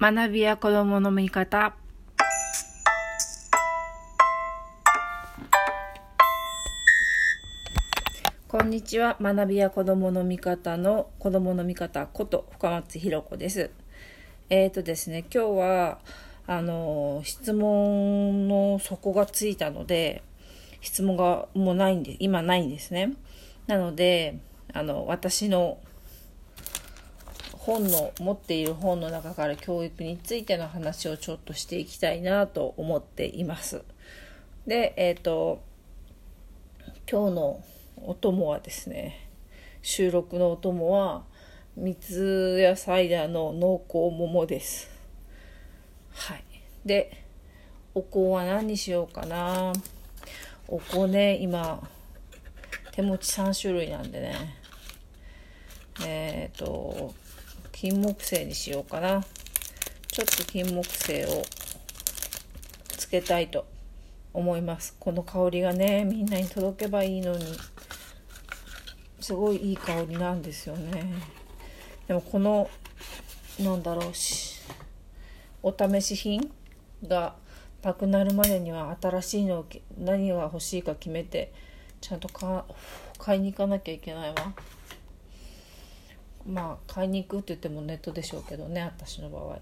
学びや子供の見方。こんにちは。学びや子供の見方の子供の見方こと深松ひ子です。えっ、ー、とですね今日はあの質問の底がついたので質問がもうないんで今ないんですね。なのであの私の本の持っている本の中から教育についての話をちょっとしていきたいなと思っています。で、えっ、ー、と今日のお供はですね収録のお供は三ツ矢サイダーの濃厚桃です。はい。で、お香は何にしようかな。お香ね、今、手持ち3種類なんでね。えっ、ー、と、金木犀にしようかな。ちょっと金木犀をつけたいと思います。この香りがねみんなに届けばいいのに。すごいいい香りなんですよね。でもこのなんだろうしお試し品がなくなるまでには新しいのを何が欲しいか決めてちゃんと買いに行かなきゃいけないわ。まあ買いに行くって言ってもネットでしょうけどね私の場合。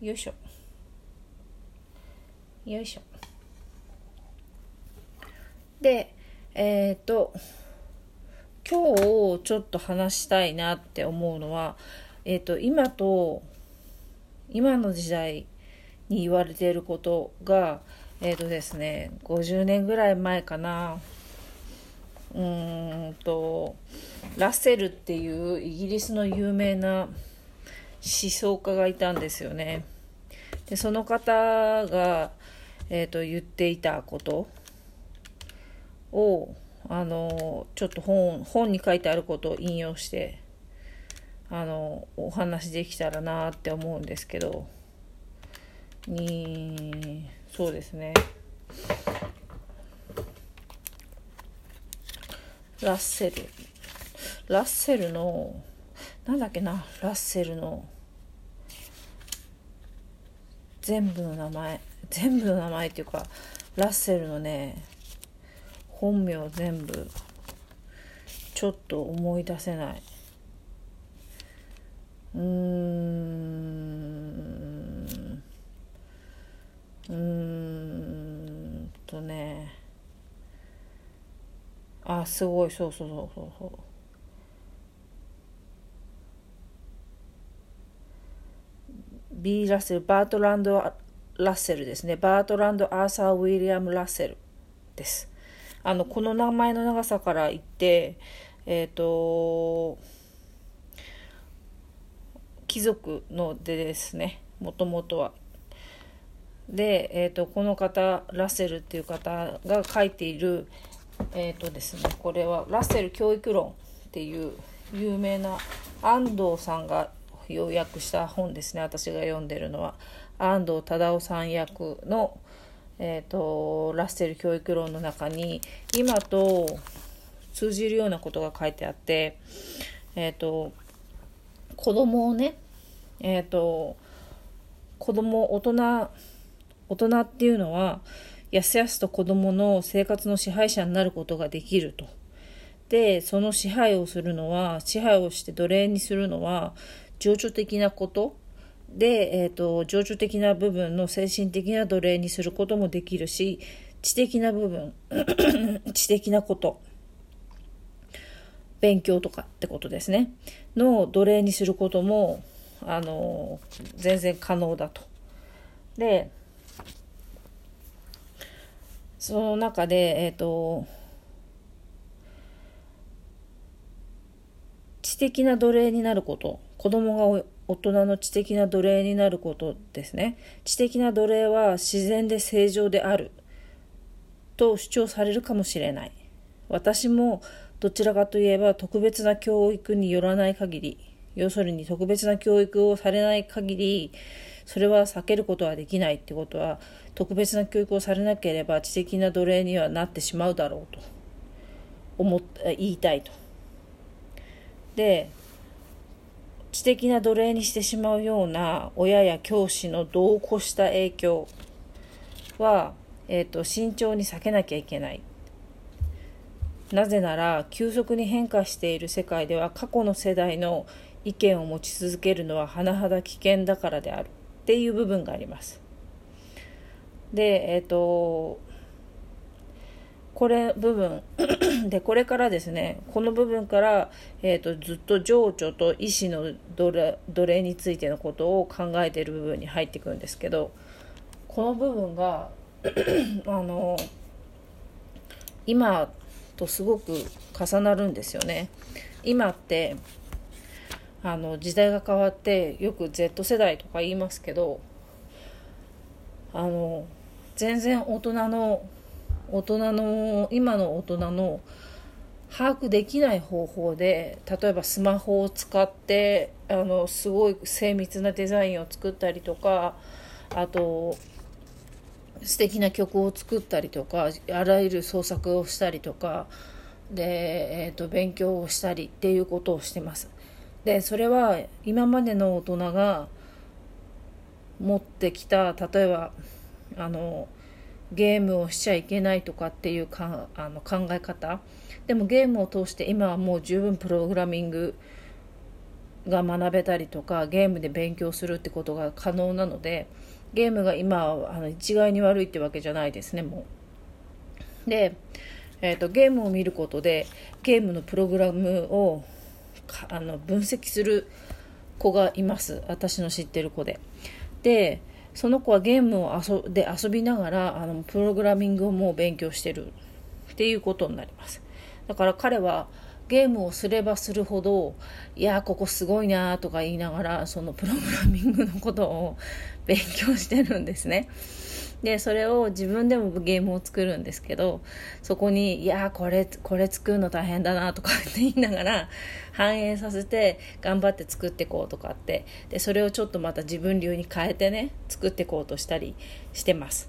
よいしょ。よいしょ。でえっ、ー、と今日ちょっと話したいなって思うのはえっ、ー、と今と今の時代に言われていることがえっ、ー、とですね50年ぐらい前かな。うんとラッセルっていうイギリスの有名な思想家がいたんですよね。でその方が、えーと、言っていたことをあのちょっと本本に書いてあることを引用してあのお話できたらなって思うんですけど。にそうですね。ラッセル。ラッセルのなんだっけなラッセルの全部の名前全部の名前っていうかラッセルのね本名全部ちょっと思い出せない。うーん。うーんとね。あすごい。そうそうそうそうそう。ビー・ラッセルバートランド・ラッセルですね。バートランド・アーサー・ウィリアム・ラッセルです。あのこの名前の長さから言ってえっ、ー、と貴族のでですねもともとは。で、えーとこの方ラッセルっていう方が書いているえっ、ー、とですねこれはラッセル教育論っていう有名な安藤さんが要約した本ですね私が読んでるのは安藤忠雄さん役の、えーと、ラッセル教育論の中に今と通じるようなことが書いてあってえっ、ー、と子供をねえっ、ー、と子供大人大人っていうのはやすやすと子供の生活の支配者になることができると。で、その支配をするのは、支配をして奴隷にするのは、情緒的なこと。で、えっ、ー、と、情緒的な部分の精神的な奴隷にすることもできるし、知的な部分、知的なこと、勉強とかってことですね、の奴隷にすることも、あの、全然可能だと。で、その中で、えっ、ー、と、知的な奴隷になること、子供が大人の知的な奴隷になることですね。知的な奴隷は自然で正常であると主張されるかもしれない。私もどちらかといえば特別な教育によらない限り、要するに特別な教育をされない限り、それは避けることはできないってことは特別な教育をされなければ知的な奴隷にはなってしまうだろうと思っ言いたいと。で知的な奴隷にしてしまうような親や教師の度を越した影響は、えーと、慎重に避けなきゃいけない。なぜなら急速に変化している世界では過去の世代の意見を持ち続けるのは甚だ危険だからであるっていう部分があります。でえっ、ー、とこれ部分 でこれからですねこの部分から、えーと、ずっと情緒と意思の奴隷についてのことを考えている部分に入ってくるんですけどこの部分が あの今とすごく重なるんですよね。今ってあの時代が変わってよく Z 世代とか言いますけどあの全然大人の大人の今の大人の把握できない方法で例えばスマホを使ってあのすごい精密なデザインを作ったりとかあと素敵な曲を作ったりとかあらゆる創作をしたりとかで、えーと、勉強をしたりっていうことをしてます。でそれは今までの大人が持ってきた例えばあのゲームをしちゃいけないとかっていうかあの考え方でもゲームを通して今はもう十分プログラミングが学べたりとかゲームで勉強するってことが可能なのでゲームが今あの一概に悪いってわけじゃないですねもう。で、えーと、ゲームを見ることでゲームのプログラムをあの分析する子がいます私の知ってる子で。でその子はゲームを遊で遊びながらあのプログラミングをもう勉強してるっていうことになります。だから彼はゲームをすればするほどいやここすごいなとか言いながらそのプログラミングのことを勉強してるんですね。でそれを自分でもゲームを作るんですけどそこにいやこれこれ作るの大変だなとかって言いながら反映させて頑張って作っていこうとかってでそれをちょっとまた自分流に変えてね作っていこうとしたりしてます。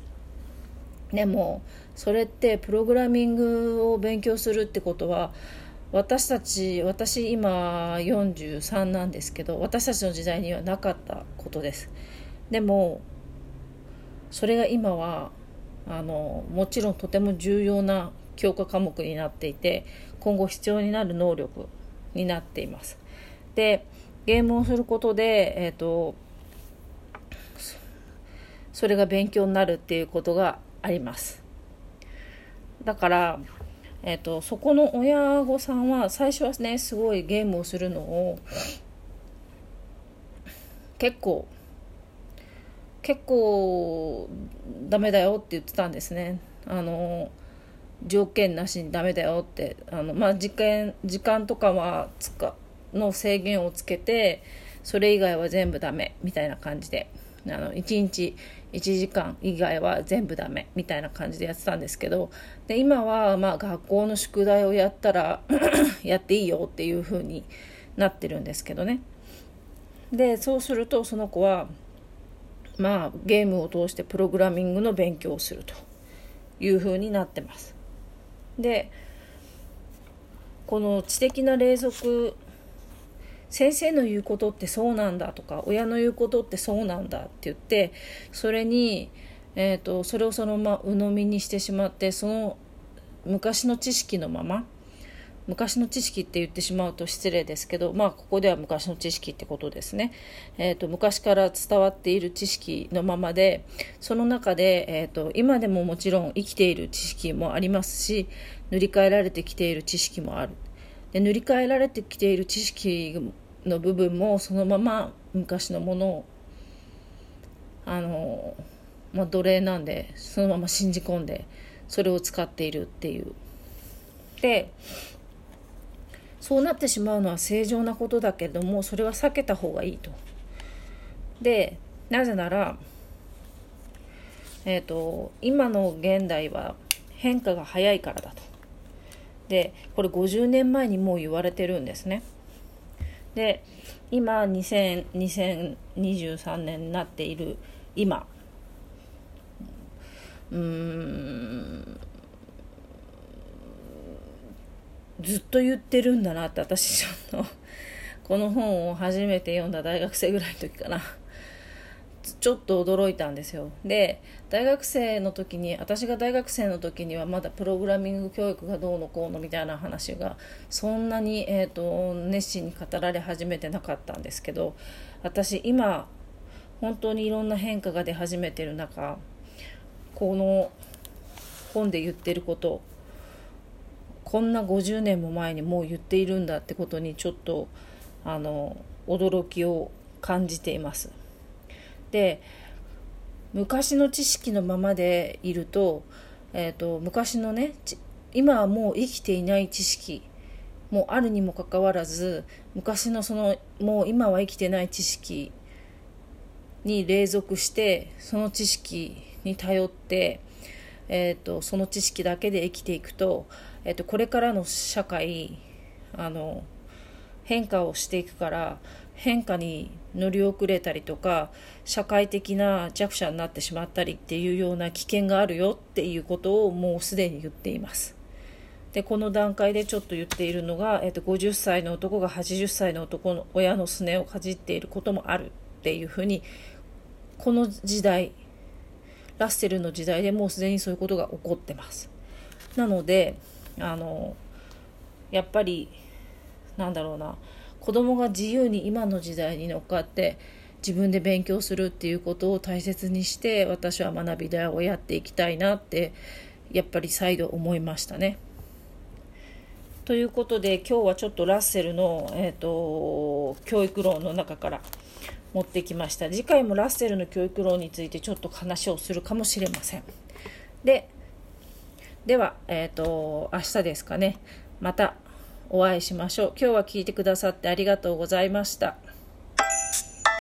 でもそれってプログラミングを勉強するってことは私たち私今43なんですけど私たちの時代にはなかったことです。でもそれが今はあのもちろんとても重要な教科科目になっていて今後必要になる能力になっています。でゲームをすることで、えーと、それが勉強になるっていうことがあります。だから、えーとそこの親御さんは最初はねすごいゲームをするのを結構結構ダメだよって言ってたんですね。あの条件なしにダメだよって。あの、まあ、時間時間とかはつかの制限をつけてそれ以外は全部ダメみたいな感じで。あの1日1時間以外は全部ダメみたいな感じでやってたんですけど。で今はまあ学校の宿題をやったら やっていいよっていう風になってるんですけどね。でそうするとその子はまあ、ゲームを通してプログラミングの勉強をするというふうになってます。でこの知的な霊俗先生の言うことってそうなんだとか親の言うことってそうなんだって言ってそれに、えーと、それをそのまま鵜呑みにしてしまってその昔の知識のまま昔の知識って言ってしまうと失礼ですけど、まあ、ここでは昔の知識ってことですね、えーと、昔から伝わっている知識のままでその中で、えーと、今でももちろん生きている知識もありますし塗り替えられてきている知識もあるで塗り替えられてきている知識の部分もそのまま昔のものをあの、まあ、奴隷なんでそのまま信じ込んでそれを使っているっていう。でそうなってしまうのは正常なことだけどもそれは避けた方がいいと。でなぜなら、えーと、今の現代は変化が早いからだと。でこれ50年前にもう言われてるんですね。で今2023年になっている今うーんずっと言ってるんだなって私ちょっとこの本を初めて読んだ大学生ぐらいの時かな。ちょっと驚いたんですよ。で大学生の時に私が大学生の時にはまだプログラミング教育がどうのこうのみたいな話がそんなに、えーと、熱心に語られ始めてなかったんですけど私今本当にいろんな変化が出始めてる中この本で言ってることこんな50年も前にもう言っているんだってことにちょっとあの驚きを感じています。で昔の知識のままでいると,、えーと、昔のね今はもう生きていない知識もあるにもかかわらず昔のそのもう今は生きてない知識に隷属してその知識に頼って、えーと、その知識だけで生きていくと,、えーとこれからの社会あの変化をしていくから変化に乗り遅れたりとか社会的な弱者になってしまったりっていうような危険があるよっていうことをもうすでに言っています。でこの段階でちょっと言っているのが、えー、と50歳の男が80歳の男の親のすねをかじっていることもあるっていうふうにこの時代ラッセルの時代でもうすでにそういうことが起こってます。なのであのやっぱりなんだろうな子供が自由に今の時代に乗っかって自分で勉強するっていうことを大切にして私は学び大をやっていきたいなってやっぱり再度思いましたね。ということで今日はちょっとラッセルの、えーと、教育論の中から持ってきました次回もラッセルの教育論についてちょっと話をするかもしれませんででは、えーと明日ですかねまたお会いしましょう。今日は聞いてくださってありがとうございました。